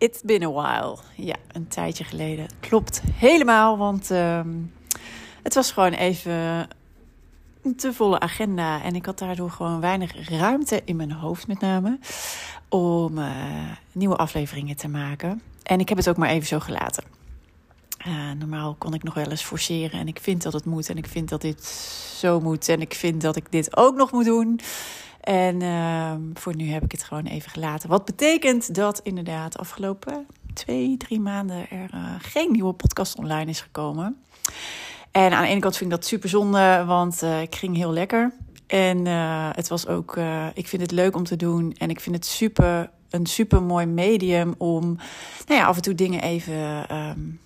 It's been a while. Ja, een tijdje geleden. Klopt helemaal, want uh, het was gewoon even een te volle agenda. En ik had daardoor gewoon weinig ruimte in mijn hoofd met name. Om uh, nieuwe afleveringen te maken. En ik heb het ook maar even zo gelaten. Uh, normaal kon ik nog wel eens forceren. En ik vind dat het moet. En ik vind dat dit zo moet. En ik vind dat ik dit ook nog moet doen. En uh, voor nu heb ik het gewoon even gelaten. Wat betekent dat inderdaad afgelopen twee, drie maanden er uh, geen nieuwe podcast online is gekomen. En aan de ene kant vind ik dat super zonde, want uh, ik ging heel lekker. En het was ook, ik vind het leuk om te doen. En ik vind het super, een super mooi medium om nou ja, af en toe dingen even. Um,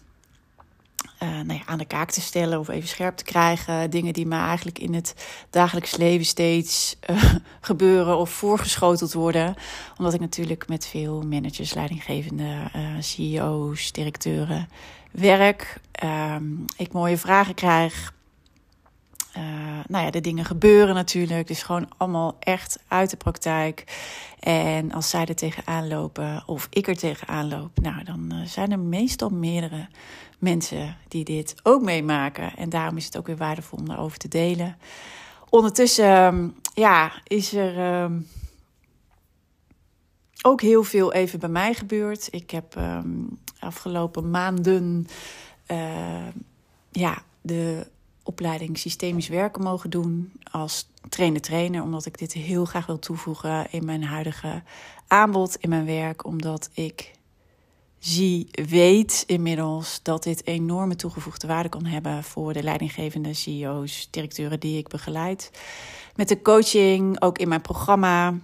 uh, nou ja, aan de kaak te stellen of even scherp te krijgen. Dingen die me eigenlijk in het dagelijks leven steeds uh, gebeuren of voorgeschoteld worden. Omdat ik natuurlijk met veel managers, leidinggevende, uh, CEO's, directeuren werk. Um, ik mooie vragen krijg. Nou ja, de dingen gebeuren natuurlijk. Dus gewoon allemaal echt uit de praktijk. En als zij er tegenaan lopen of ik er tegenaan loop, nou dan zijn er meestal meerdere mensen die dit ook meemaken. En daarom is het ook weer waardevol om daarover te delen. Ondertussen, ja, is er um, ook heel veel even bij mij gebeurd. Ik heb um, afgelopen maanden, uh, ja, de opleiding systemisch werken mogen doen als trainer-trainer, omdat ik dit heel graag wil toevoegen in mijn huidige aanbod, in mijn werk, omdat ik zie, weet inmiddels dat dit enorme toegevoegde waarde kan hebben voor de leidinggevende CEO's, directeuren die ik begeleid. Met de coaching, ook in mijn programma.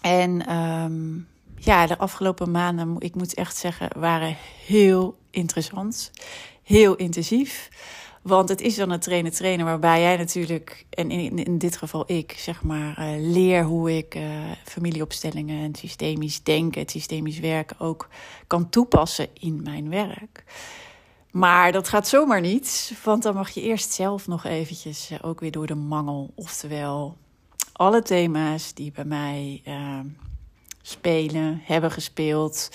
En um, ja, de afgelopen maanden, ik moet echt zeggen, waren heel interessant. Heel intensief. Want het is dan een trainer-trainer waarbij jij natuurlijk, en in, in dit geval ik, zeg maar, uh, leer hoe ik uh, familieopstellingen en systemisch denken, het systemisch werken ook kan toepassen in mijn werk. Maar dat gaat zomaar niet, want dan mag je eerst zelf nog eventjes uh, ook weer door de mangel. Oftewel, alle thema's die bij mij spelen, hebben gespeeld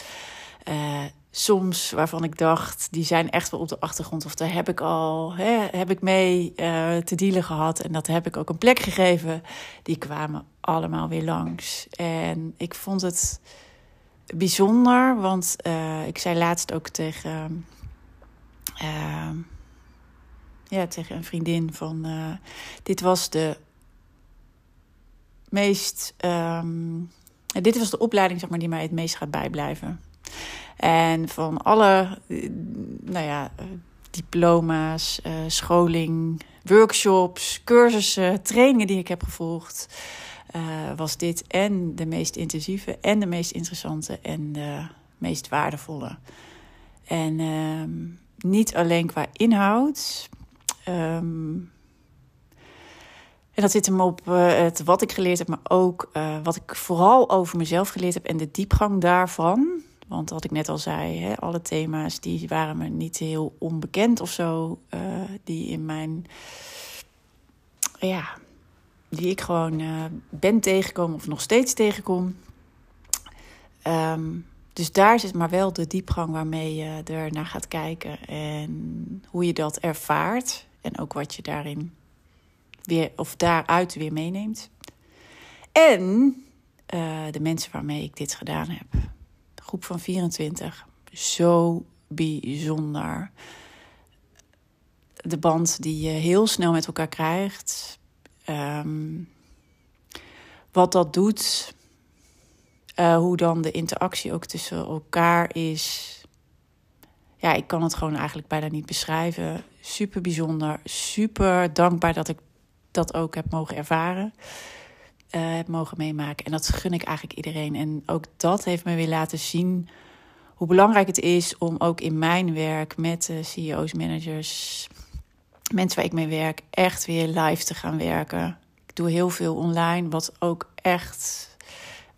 soms waarvan ik dacht, die zijn echt wel op de achtergrond. Of daar heb ik al, hè, heb ik mee uh, te dealen gehad. En dat heb ik ook een plek gegeven. Die kwamen allemaal weer langs. En ik vond het bijzonder, want uh, ik zei laatst ook tegen, uh, ja, tegen een vriendin van, dit was de meest, um, dit was de opleiding zeg maar, die mij het meest gaat bijblijven. En van alle nou ja, diploma's, uh, scholing, workshops, cursussen, trainingen die ik heb gevolgd, uh, was dit en de meest intensieve en de meest interessante en de meest waardevolle. En uh, niet alleen qua inhoud. Um, en dat zit hem op uh, het wat ik geleerd heb, maar ook wat ik vooral over mezelf geleerd heb en de diepgang daarvan. Want wat ik net al zei, hè, alle thema's die waren me niet heel onbekend of zo. Uh, die in mijn. Ja, die ik gewoon uh, ben tegengekomen of nog steeds tegenkom. Um, dus daar zit maar wel de diepgang waarmee je er naar gaat kijken. En hoe je dat ervaart. En ook wat je daarin weer, of daaruit weer meeneemt. En uh, de mensen waarmee ik dit gedaan heb groep van 24. Zo bijzonder. De band die je heel snel met elkaar krijgt. Um, wat dat doet, uh, hoe dan de interactie ook tussen elkaar is. Ja, ik kan het gewoon eigenlijk bijna niet beschrijven. Super bijzonder, super dankbaar dat ik dat ook heb mogen ervaren, uh, heb mogen meemaken. En dat gun ik eigenlijk iedereen. En ook dat heeft me weer laten zien hoe belangrijk het is om ook in mijn werk met de CEO's, managers, mensen waar ik mee werk, echt weer live te gaan werken. Ik doe heel veel online, wat ook echt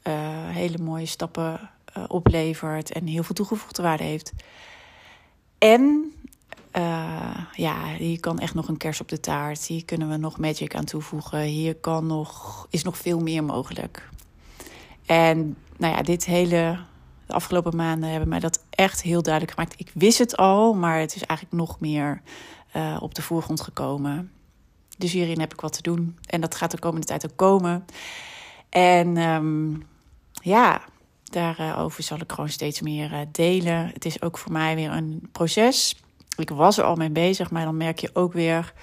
uh, hele mooie stappen uh, oplevert en heel veel toegevoegde waarde heeft. En uh, ja, hier kan echt nog een kers op de taart. Hier kunnen we nog magic aan toevoegen. Hier kan nog, is nog veel meer mogelijk. En nou ja, dit hele, de afgelopen maanden hebben mij dat echt heel duidelijk gemaakt. Ik wist het al, maar het is eigenlijk nog meer uh, op de voorgrond gekomen. Dus hierin heb ik wat te doen. En dat gaat de komende tijd ook komen. En um, ja, daarover zal ik gewoon steeds meer uh, delen. Het is ook voor mij weer een proces. Ik was er al mee bezig, maar dan merk je ook weer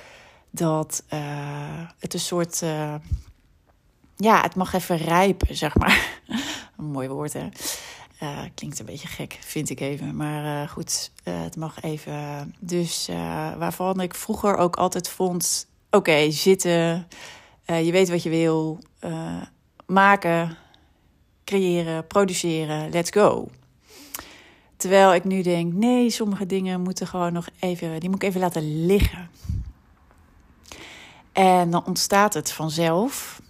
dat uh, het een soort. Uh, ja, het mag even rijpen, zeg maar. een mooi woord, hè? Uh, klinkt een beetje gek, vind ik even. Maar goed, het mag even. Dus waarvan ik vroeger ook altijd vond: oké, zitten. je weet wat je wil. maken, creëren, produceren, let's go. Terwijl ik nu denk: nee, sommige dingen moeten gewoon nog even. Die moet ik even laten liggen. En dan ontstaat het vanzelf.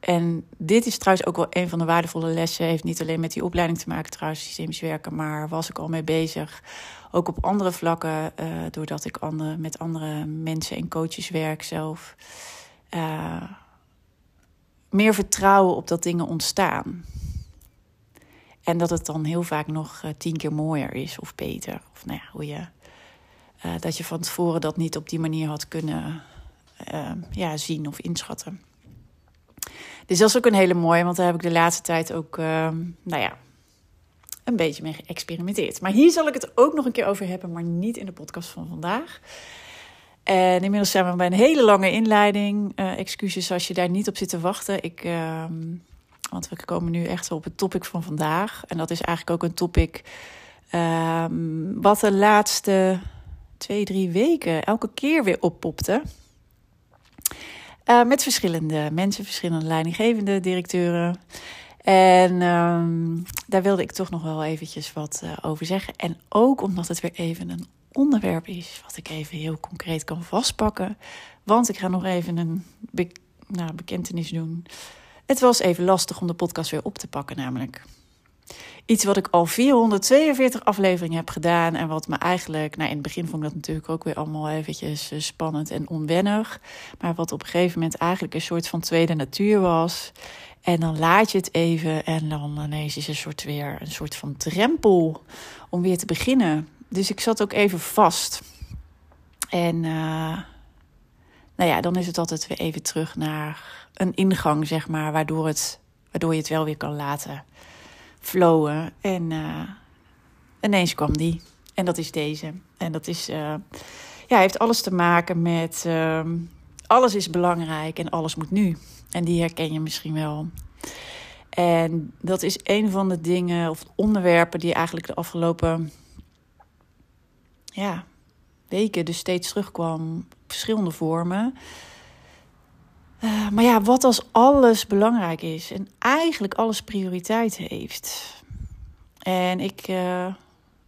En dit is trouwens ook wel een van de waardevolle lessen. Heeft niet alleen met die opleiding te maken, trouwens, systemisch werken, maar was ik al mee bezig. Ook op andere vlakken, uh, doordat ik met andere mensen en coaches werk zelf. Uh, meer vertrouwen op dat dingen ontstaan. En dat het dan heel vaak nog uh, tien keer mooier is of beter. Of nou ja, hoe je. dat je van tevoren dat niet op die manier had kunnen ja, zien of inschatten. Dus dat is ook een hele mooie, want daar heb ik de laatste tijd ook, uh, nou ja, een beetje mee geëxperimenteerd. Maar hier zal ik het ook nog een keer over hebben, maar niet in de podcast van vandaag. En inmiddels zijn we bij een hele lange inleiding. Excuses als je daar niet op zit te wachten. Ik, uh, want we komen nu echt op het topic van vandaag. En dat is eigenlijk ook een topic ehm, wat de laatste twee, drie weken elke keer weer oppopte. Uh, met verschillende mensen, verschillende leidinggevende directeuren. En um, daar wilde ik toch nog wel eventjes wat uh, over zeggen. En ook omdat het weer even een onderwerp is wat ik even heel concreet kan vastpakken. Want ik ga nog even een nou, bekentenis doen. Het was even lastig om de podcast weer op te pakken, namelijk. Iets wat ik al 442 afleveringen heb gedaan. En wat me eigenlijk, nou in het begin vond ik dat natuurlijk ook weer allemaal eventjes eh, spannend en onwennig. Maar wat op een gegeven moment eigenlijk een soort van tweede natuur was. En dan laat je het even en dan ineens is een soort weer een soort van drempel om weer te beginnen. Dus ik zat ook even vast. En uh, nou ja, dan is het altijd weer even terug naar een ingang, zeg maar, waardoor, het, waardoor je het wel weer kan laten flowen. En uh, ineens kwam die. En dat is deze. En dat is, uh, ja, heeft alles te maken met uh, alles is belangrijk en alles moet nu. En die herken je misschien wel. En dat is een van de dingen of onderwerpen die eigenlijk de afgelopen ja, weken dus steeds terugkwam. Verschillende vormen. Uh, maar ja, wat als alles belangrijk is en eigenlijk alles prioriteit heeft? En ik, uh,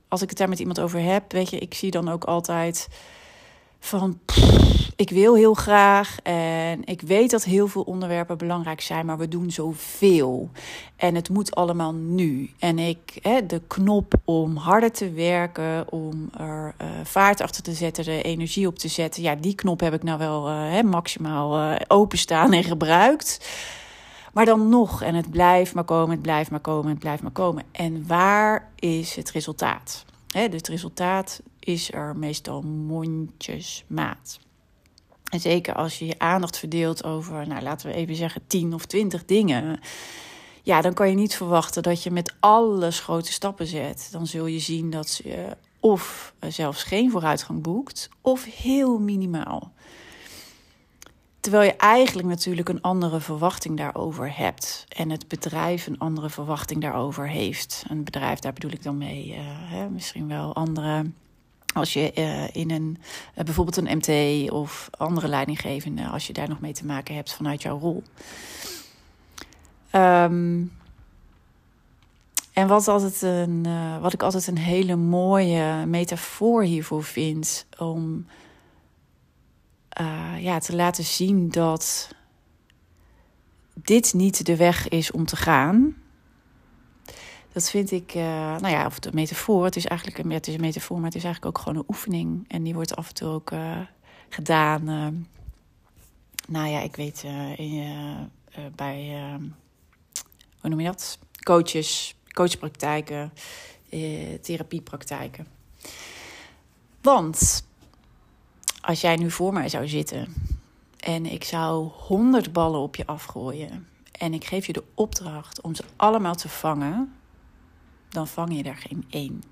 als ik het daar met iemand over heb, weet je, ik zie dan ook altijd van ik wil heel graag en ik weet dat heel veel onderwerpen belangrijk zijn, maar we doen zoveel. En het moet allemaal nu. En ik, hè, de knop om harder te werken, om er uh, vaart achter te zetten, de energie op te zetten, ja, die knop heb ik nou wel uh, hè, maximaal uh, openstaan en gebruikt. Maar dan nog, en het blijft maar komen, het blijft maar komen, het blijft maar komen. En waar is het resultaat? Dus het resultaat is er meestal mondjesmaat. En zeker als je je aandacht verdeelt over, nou laten we even zeggen, 10 of 20 dingen. Ja, dan kan je niet verwachten dat je met alles grote stappen zet. Dan zul je zien dat je of zelfs geen vooruitgang boekt, of heel minimaal. Terwijl je eigenlijk natuurlijk een andere verwachting daarover hebt. En het bedrijf een andere verwachting daarover heeft. Een bedrijf, daar bedoel ik dan mee. Uh, hè, misschien wel andere. Als je uh, in een, uh, bijvoorbeeld een MT of andere leidinggevende, als je daar nog mee te maken hebt vanuit jouw rol. Um, en wat, altijd een, wat ik altijd een hele mooie metafoor hiervoor vind, om ja, te laten zien dat dit niet de weg is om te gaan. Dat vind ik, uh, nou ja, of de metafoor. Het is eigenlijk een, metafoor, maar het is eigenlijk ook gewoon een oefening. En die wordt af en toe ook uh, gedaan. nou ja, ik weet in, bij, hoe noem je dat? Coaches, coachpraktijken, therapiepraktijken. Want als jij nu voor mij zou zitten en ik zou honderd ballen op je afgooien en ik geef je de opdracht om ze allemaal te vangen, dan vang je er geen één.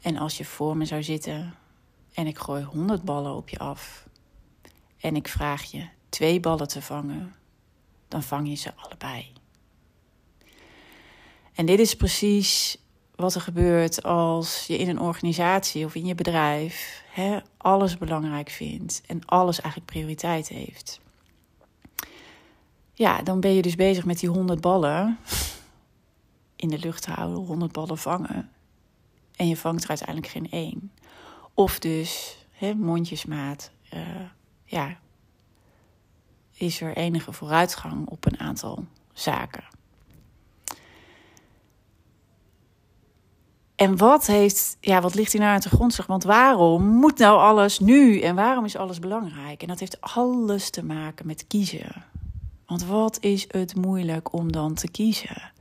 En als je voor me zou zitten en ik gooi honderd ballen op je af en ik vraag je twee ballen te vangen, dan vang je ze allebei. En dit is precies wat er gebeurt als je in een organisatie of in je bedrijf hè, alles belangrijk vindt en alles eigenlijk prioriteit heeft. Ja, dan ben je dus bezig met die 100 ballen in de lucht houden, 100 ballen vangen. En je vangt er uiteindelijk geen één. Of dus mondjesmaat, uh, ja, is er enige vooruitgang op een aantal zaken. En wat, heeft, ja, wat ligt hier nou aan de grondslag? Want waarom moet nou alles nu? En waarom is alles belangrijk? En dat heeft alles te maken met kiezen. Want wat is het moeilijk om dan te kiezen?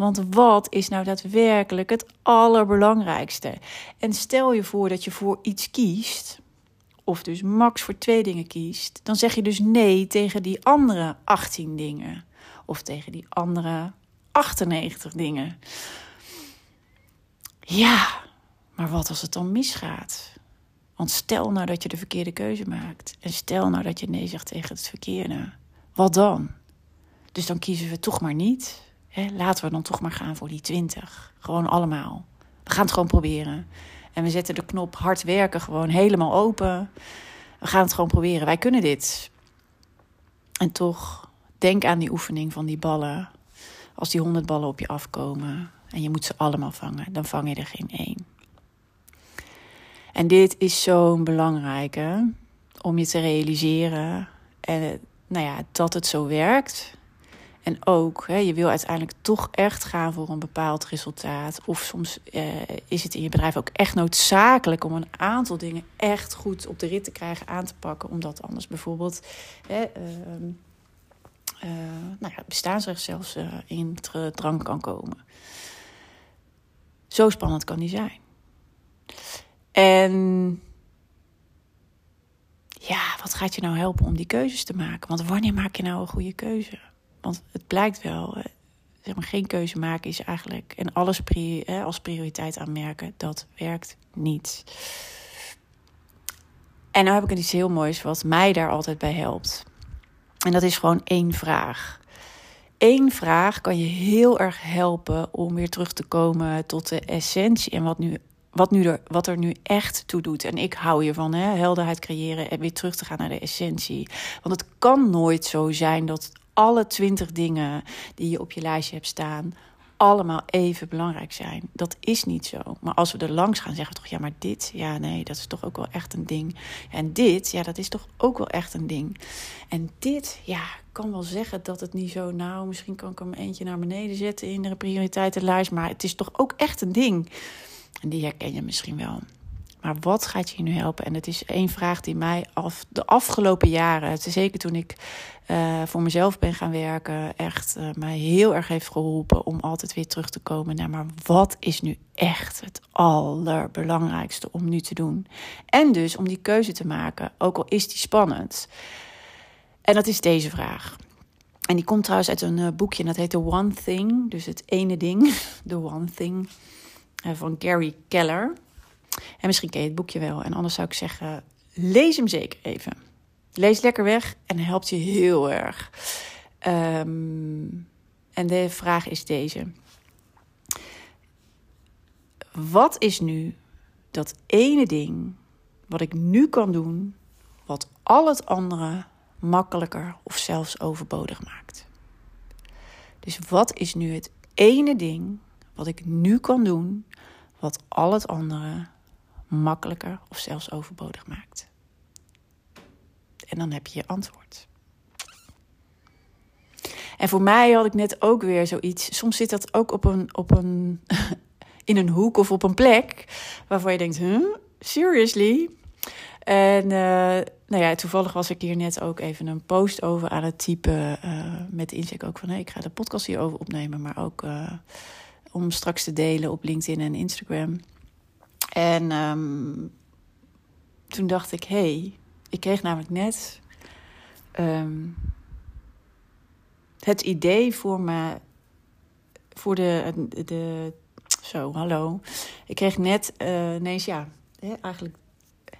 Want wat is nou daadwerkelijk het allerbelangrijkste? En stel je voor dat je voor iets kiest, of dus max voor twee dingen kiest, dan zeg je dus nee tegen die andere 18 dingen. Of tegen die andere 98 dingen. Ja, maar wat als het dan misgaat? Want stel nou dat je de verkeerde keuze maakt. En stel nou dat je nee zegt tegen het verkeerde. Wat dan? Dus dan kiezen we toch maar niet. Hè? Laten we dan toch maar gaan voor die 20. Gewoon allemaal. We gaan het gewoon proberen. En we zetten de knop hard werken gewoon helemaal open. We gaan het gewoon proberen. Wij kunnen dit. En toch, denk aan die oefening van die ballen. Als die 100 ballen op je afkomen en je moet ze allemaal vangen, dan vang je er geen één. En dit is zo'n belangrijke om je te realiseren en, nou ja, dat het zo werkt. En ook, hè, je wil uiteindelijk toch echt gaan voor een bepaald resultaat. Of soms eh, is het in je bedrijf ook echt noodzakelijk om een aantal dingen echt goed op de rit te krijgen, aan te pakken. Omdat anders bijvoorbeeld hè, uh, uh, nou ja, bestaansrecht zelfs uh, in drang kan komen. Zo spannend kan die zijn. En ja, wat gaat je nou helpen om die keuzes te maken? Want wanneer maak je nou een goede keuze? Want het blijkt wel, zeg maar, geen keuze maken is eigenlijk en alles als prioriteit aanmerken, dat werkt niet. En nou heb ik iets heel moois wat mij daar altijd bij helpt. En dat is gewoon één vraag. Eén vraag kan je heel erg helpen om weer terug te komen tot de essentie en wat, nu, wat, nu er, wat er nu echt toe doet. En ik hou hiervan, hè, helderheid creëren en weer terug te gaan naar de essentie. Want het kan nooit zo zijn dat alle twintig dingen die je op je lijstje hebt staan, allemaal even belangrijk zijn. Dat is niet zo. Maar als we er langs gaan, zeggen we toch: ja, maar dit, ja, nee, dat is toch ook wel echt een ding. En dit, ja, dat is toch ook wel echt een ding. En dit, ja, kan wel zeggen dat het niet zo, nou, misschien kan ik hem eentje naar beneden zetten in de prioriteitenlijst, maar het is toch ook echt een ding. En die herken je misschien wel. Maar wat gaat je nu helpen? En het is één vraag die mij af de afgelopen jaren, zeker toen ik uh, voor mezelf ben gaan werken, echt uh, mij heel erg heeft geholpen om altijd weer terug te komen naar maar wat is nu echt het allerbelangrijkste om nu te doen? En dus om die keuze te maken, ook al is die spannend. En dat is deze vraag. En die komt trouwens uit een uh, boekje, dat heet The One Thing, dus het ene ding, The One Thing, van Gary Keller. En misschien ken je het boekje wel. En anders zou ik zeggen, lees hem zeker even. Lees lekker weg en helpt je heel erg. Ehm, en de vraag is deze. Wat is nu dat ene ding wat ik nu kan doen, wat al het andere makkelijker of zelfs overbodig maakt? Dus wat is nu het ene ding wat ik nu kan doen, wat al het andere makkelijker of zelfs overbodig maakt? En dan heb je je antwoord. En voor mij had ik net ook weer zoiets. Soms zit dat ook op een, op een, in een hoek of op een plek waarvan je denkt: huh, seriously? En uh, nou ja, toevallig was ik hier net ook even een post over aan het typen. Uh, met inzicht ook van: ik ga de podcast hierover opnemen, maar ook uh, om straks te delen op LinkedIn en Instagram. En um, toen dacht ik: hey, ik kreeg namelijk net um, het idee voor me. Voor de, de. Zo, hallo. Ik kreeg net uh, ineens, ja, hè, eigenlijk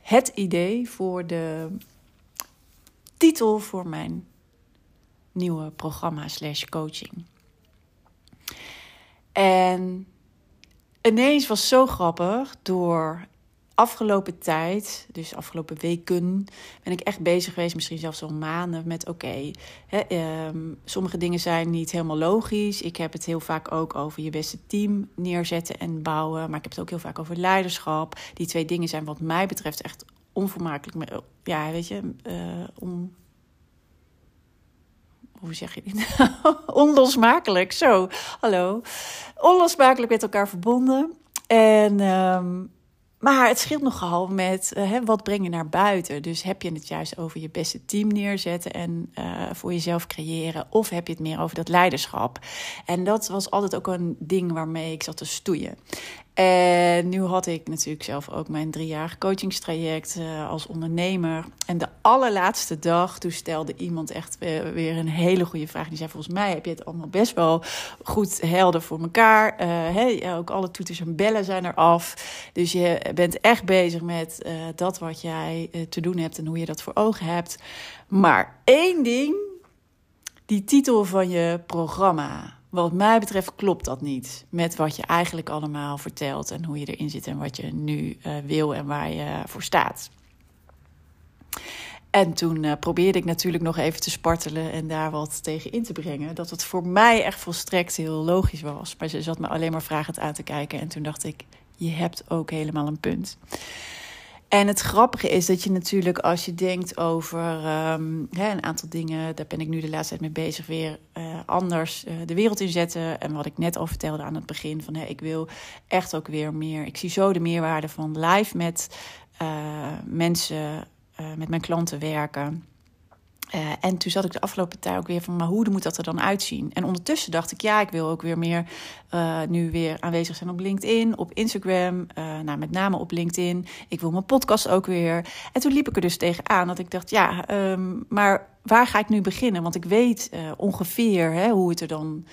het idee voor de titel voor mijn nieuwe programma slash coaching. En ineens was zo grappig door afgelopen tijd, dus afgelopen weken, ben ik echt bezig geweest, misschien zelfs al maanden, met oké, ehm, sommige dingen zijn niet helemaal logisch. Ik heb het heel vaak ook over je beste team neerzetten en bouwen, maar ik heb het ook heel vaak over leiderschap. Die twee dingen zijn wat mij betreft echt onvermakelijk, ja, weet je, uh, om hoe zeg je dit? Onlosmakelijk, zo, hallo. Onlosmakelijk met elkaar verbonden. En um, maar het scheelt nogal met hè, wat breng je naar buiten. Dus heb je het juist over je beste team neerzetten en uh, voor jezelf creëren. Of heb je het meer over dat leiderschap. En dat was altijd ook een ding waarmee ik zat te stoeien. En nu had ik natuurlijk zelf ook mijn driejarig coachingstraject uh, als ondernemer. En de allerlaatste dag, toen stelde iemand echt weer een hele goede vraag. Die zei: Volgens mij heb je het allemaal best wel goed helder voor elkaar. Uh, ook alle toeters en bellen zijn er af. Dus je bent echt bezig met dat wat jij te doen hebt en hoe je dat voor ogen hebt. Maar één ding: die titel van je programma. Wat mij betreft klopt dat niet met wat je eigenlijk allemaal vertelt en hoe je erin zit en wat je nu uh, wil en waar je voor staat. En toen uh, probeerde ik natuurlijk nog even te spartelen en daar wat tegen in te brengen. Dat het voor mij echt volstrekt heel logisch was. Maar ze zat me alleen maar vragend aan te kijken. En toen dacht ik, je hebt ook helemaal een punt. En het grappige is dat je natuurlijk als je denkt over um, hè, een aantal dingen, daar ben ik nu de laatste tijd mee bezig, weer uh, anders uh, de wereld inzetten. En wat ik net al vertelde aan het begin, van hè, ik wil echt ook weer meer, ik zie zo de meerwaarde van live met uh, mensen, met mijn klanten werken. Uh, en toen zat ik de afgelopen tijd ook weer van, maar hoe moet dat er dan uitzien? En ondertussen dacht ik, ja, ik wil ook weer meer uh, nu weer aanwezig zijn op LinkedIn, op Instagram, uh, nou, met name op LinkedIn. Ik wil mijn podcast ook weer. En toen liep ik er dus tegenaan dat ik dacht, ja, um, maar waar ga ik nu beginnen? Want ik weet ongeveer hè, hoe het er dan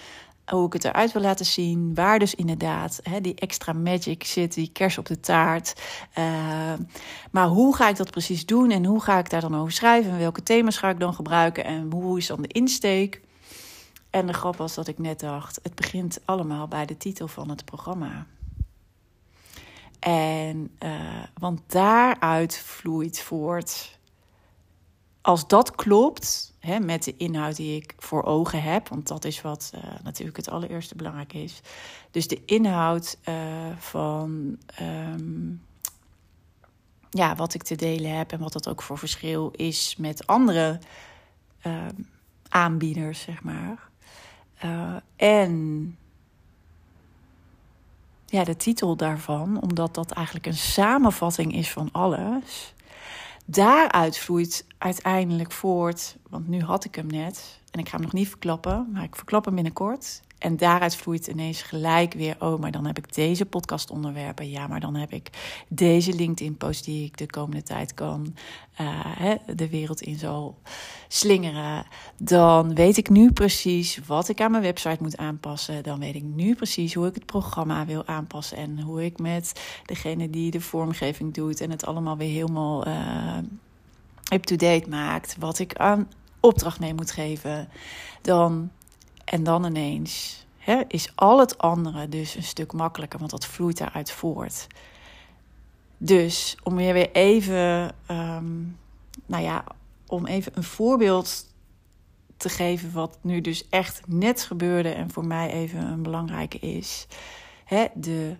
hoe ik het eruit wil laten zien. Waar dus inderdaad hè, die extra magic zit, die kers op de taart. Uh, maar hoe ga ik dat precies doen en hoe ga ik daar dan over schrijven? En welke thema's ga ik dan gebruiken en hoe is dan de insteek? En de grap was dat ik net dacht: het begint allemaal bij de titel van het programma. En uh, want daaruit vloeit voort als dat klopt hè, met de inhoud die ik voor ogen heb, want dat is wat uh, natuurlijk het allereerste belangrijk is. Dus de inhoud uh, van um, ja, wat ik te delen heb en wat dat ook voor verschil is met andere uh, aanbieders, zeg maar. Uh, en ja, de titel daarvan, omdat dat eigenlijk een samenvatting is van alles daaruit vloeit uiteindelijk voort, want nu had ik hem net en ik ga hem nog niet verklappen, maar ik verklap hem binnenkort. En daaruit vloeit ineens gelijk weer, oh, maar dan heb ik deze podcastonderwerpen. Ja, maar dan heb ik deze LinkedIn-post die ik de komende tijd kan uh, de wereld in zal slingeren. Dan weet ik nu precies wat ik aan mijn website moet aanpassen. Dan weet ik nu precies hoe ik het programma wil aanpassen. En hoe ik met degene die de vormgeving doet en het allemaal weer helemaal uh, up-to-date maakt. Wat ik aan opdracht mee moet geven. Dan en dan ineens hè, is al het andere dus een stuk makkelijker, want dat vloeit daaruit voort. Dus om je weer even, um, nou ja, om even een voorbeeld te geven wat nu dus echt net gebeurde en voor mij even een belangrijke is. Hè, de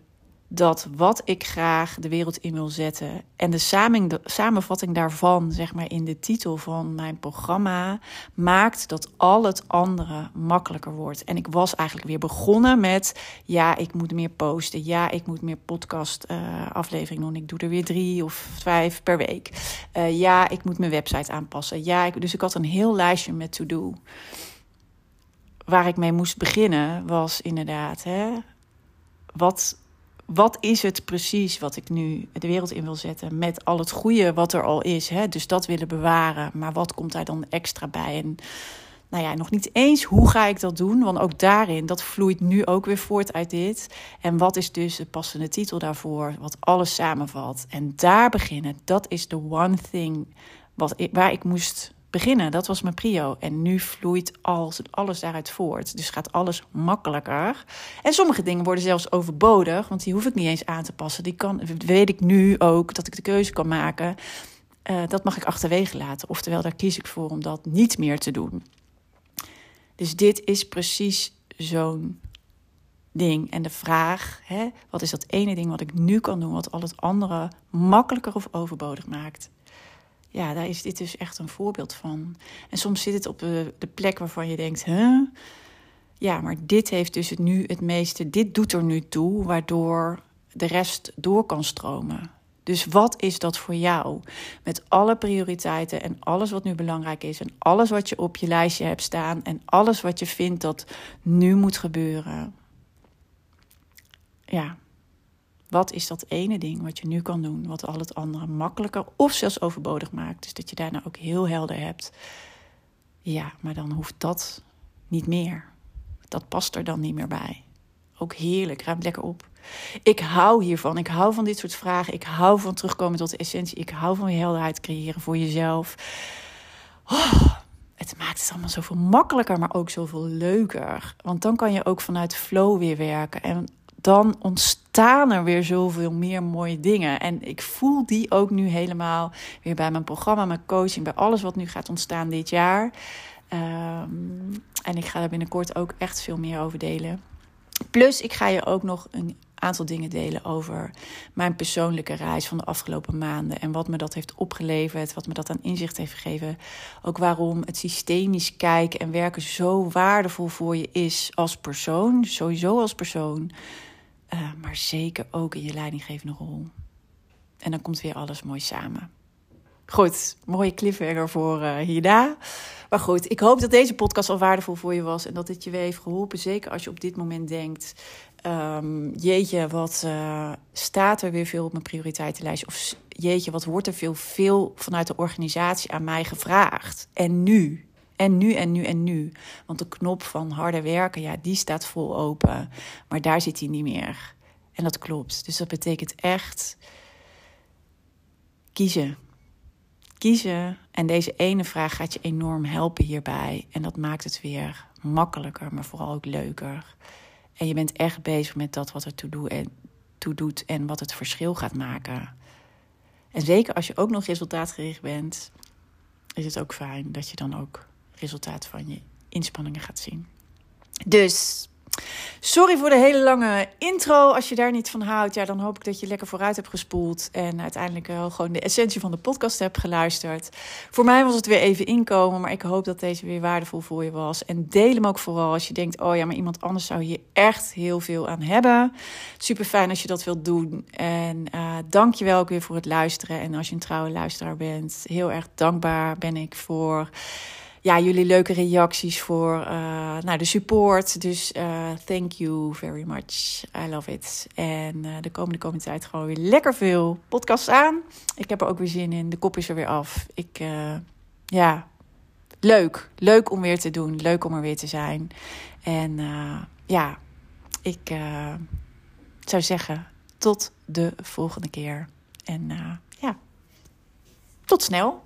dat wat ik graag de wereld in wil zetten en de, samenvatting daarvan, zeg maar in de titel van mijn programma, maakt dat al het andere makkelijker wordt. En ik was eigenlijk weer begonnen met: ja, ik moet meer posten, ja, ik moet meer podcast-afleveringen uh, doen. Ik doe er weer drie of vijf per week. Uh, ja, ik moet mijn website aanpassen. Ja, ik, dus ik had een heel lijstje met to-do. Waar ik mee moest beginnen was inderdaad, hè, wat wat is het precies wat ik nu de wereld in wil zetten met al het goede wat er al is. Hè? Dus dat willen bewaren. Maar wat komt daar dan extra bij? En nou ja, nog niet eens hoe ga ik dat doen. Want ook daarin, dat vloeit nu ook weer voort uit dit. En wat is dus de passende titel daarvoor? Wat alles samenvat. En daar beginnen, dat is de one thing wat ik, waar ik moest beginnen. Dat was mijn prio. En nu vloeit alles, alles daaruit voort. Dus gaat alles makkelijker. En sommige dingen worden zelfs overbodig, want die hoef ik niet eens aan te passen. Die kan, weet ik nu ook dat ik de keuze kan maken. Uh, dat mag ik achterwege laten. Oftewel, daar kies ik voor om dat niet meer te doen. Dus dit is precies zo'n ding. En de vraag, hè, wat is dat ene ding wat ik nu kan doen, wat al het andere makkelijker of overbodig maakt? Ja, daar is dit dus echt een voorbeeld van. En soms zit het op de, de plek waarvan je denkt, huh? Ja, maar dit heeft dus het nu het meeste, dit doet er nu toe, waardoor de rest door kan stromen. Dus wat is dat voor jou? Met alle prioriteiten en alles wat nu belangrijk is en alles wat je op je lijstje hebt staan en alles wat je vindt dat nu moet gebeuren. Ja, wat is dat ene ding wat je nu kan doen, wat al het andere makkelijker of zelfs overbodig maakt? Dus dat je daarna ook heel helder hebt. Ja, maar dan hoeft dat niet meer. Dat past er dan niet meer bij. Ook heerlijk, ruim lekker op. Ik hou hiervan. Ik hou van dit soort vragen. Ik hou van terugkomen tot de essentie. Ik hou van weer helderheid creëren voor jezelf. Oh, het maakt het allemaal zoveel makkelijker, maar ook zoveel leuker. Want dan kan je ook vanuit flow weer werken. En dan ontstaan er weer zoveel meer mooie dingen. En ik voel die ook nu helemaal weer bij mijn programma, mijn coaching, bij alles wat nu gaat ontstaan dit jaar. Ehm, en ik ga daar binnenkort ook echt veel meer over delen. Plus, ik ga je ook nog een aantal dingen delen over mijn persoonlijke reis van de afgelopen maanden. En wat me dat heeft opgeleverd, wat me dat aan inzicht heeft gegeven. Ook waarom het systemisch kijken en werken zo waardevol voor je is als persoon. Sowieso als persoon. Uh, maar zeker ook in je leidinggevende rol. En dan komt weer alles mooi samen. Goed, mooie cliffhanger voor uh, hierna. Maar goed, ik hoop dat deze podcast al waardevol voor je was en dat het je weer heeft geholpen. Zeker als je op dit moment denkt: um, jeetje, wat uh, staat er weer veel op mijn prioriteitenlijst? Of jeetje, wat wordt er veel, veel vanuit de organisatie aan mij gevraagd? En nu? En nu en nu en nu. Want de knop van harder werken, ja, die staat vol open. Maar daar zit hij niet meer. En dat klopt. Dus dat betekent echt kiezen. Kiezen. En deze ene vraag gaat je enorm helpen hierbij. En dat maakt het weer makkelijker, maar vooral ook leuker. En je bent echt bezig met dat wat er toe doet en wat het verschil gaat maken. En zeker als je ook nog resultaatgericht bent, is het ook fijn dat je dan ook resultaat van je inspanningen gaat zien. Dus Sorry voor de hele lange intro. Als je daar niet van houdt, ja, dan hoop ik dat je lekker vooruit hebt gespoeld. En uiteindelijk wel gewoon de essentie van de podcast hebt geluisterd. Voor mij was het weer even inkomen, maar ik hoop dat deze weer waardevol voor je was. En deel hem ook vooral als je denkt: oh ja, maar iemand anders zou hier echt heel veel aan hebben. Super fijn als je dat wilt doen. En uh, dank je wel ook weer voor het luisteren. En als je een trouwe luisteraar bent, heel erg dankbaar ben ik voor ja, jullie leuke reacties voor uh, nou, de support. Dus uh, thank you very much. I love it. En uh, de komende, komende tijd gewoon weer lekker veel podcasts aan. Ik heb er ook weer zin in. De kop is er weer af. Ik, ja, leuk. Leuk om weer te doen. Leuk om er weer te zijn. En ja, ik zou zeggen, tot de volgende keer. En ja, tot snel.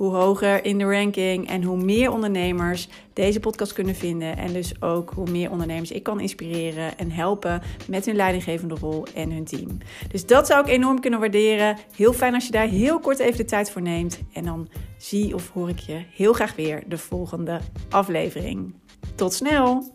hoe hoger in de ranking en hoe meer ondernemers deze podcast kunnen vinden. En dus ook hoe meer ondernemers ik kan inspireren en helpen met hun leidinggevende rol en hun team. Dus dat zou ik enorm kunnen waarderen. Heel fijn als je daar heel kort even de tijd voor neemt. En dan zie of hoor ik je heel graag weer de volgende aflevering. Tot snel!